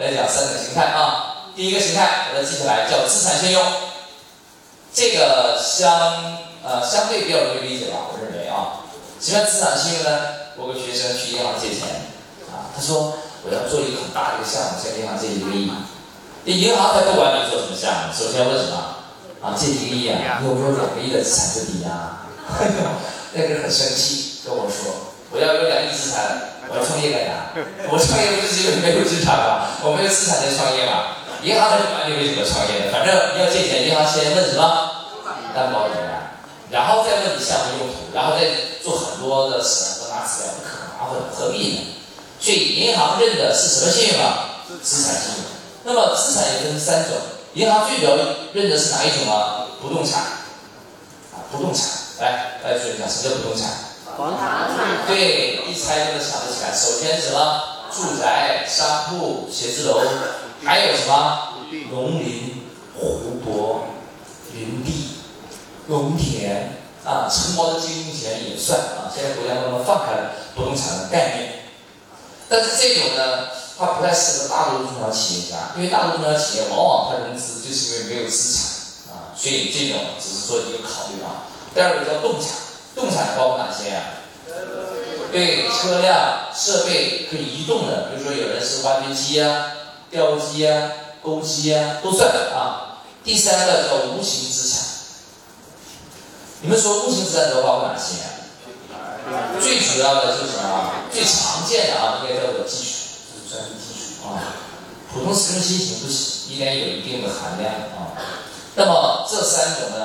来讲三种形态啊。第一个形态，把它记下来，叫资产信用。这个相呃相对比较容易理解吧，我认为啊。什么叫资产信用呢？我个学生去银行借钱啊，他说我要做一个很大的一个项目，向银行借一个亿。这银行才不管你做什么项目，首先问什么？啊，借一个亿啊，你有没有两个亿的资产就抵押？那个人很生气，跟我说我要有两亿资产。我要创业干啥？我创业不是因为没有资产吗？我没有资产在创业嘛？银行才不管你为什么创业的，反正要借钱，银行先问什么？担保怎么？然后再问你项目用途，然后再做很多的审核拿资料，不可麻烦，何必呢？所以银行认的是什么信用啊？资产信用。那么资产也分三种，银行最主要认的是哪一种啊？不动产啊，不动产。来，大家说一下什么叫不动产？房产。对，一猜就能想得起来。首先什么？住宅、商铺、写字楼，还有什么？农林、湖泊、林地、农田啊，承包的经营权也算啊。现在国家慢慢放开了不动产的概念，但是这种呢，它不太适合大多数中小企业家，因为大多数中小企业往往它融资就是因为没有资产啊，所以这种只是做一个考虑啊。第二个叫动产。包括哪些呀？对，车辆、设备可以移动的，比如说有人是挖掘机啊、吊机啊、钩机啊，都算啊。第三个叫无形资产。你们说无形资产都包括哪些？最主要的就是什么？最常见的啊，应该叫做基础，就是专利技术啊。普通实用新型不行，应该有一定的含量啊。那么这三种呢？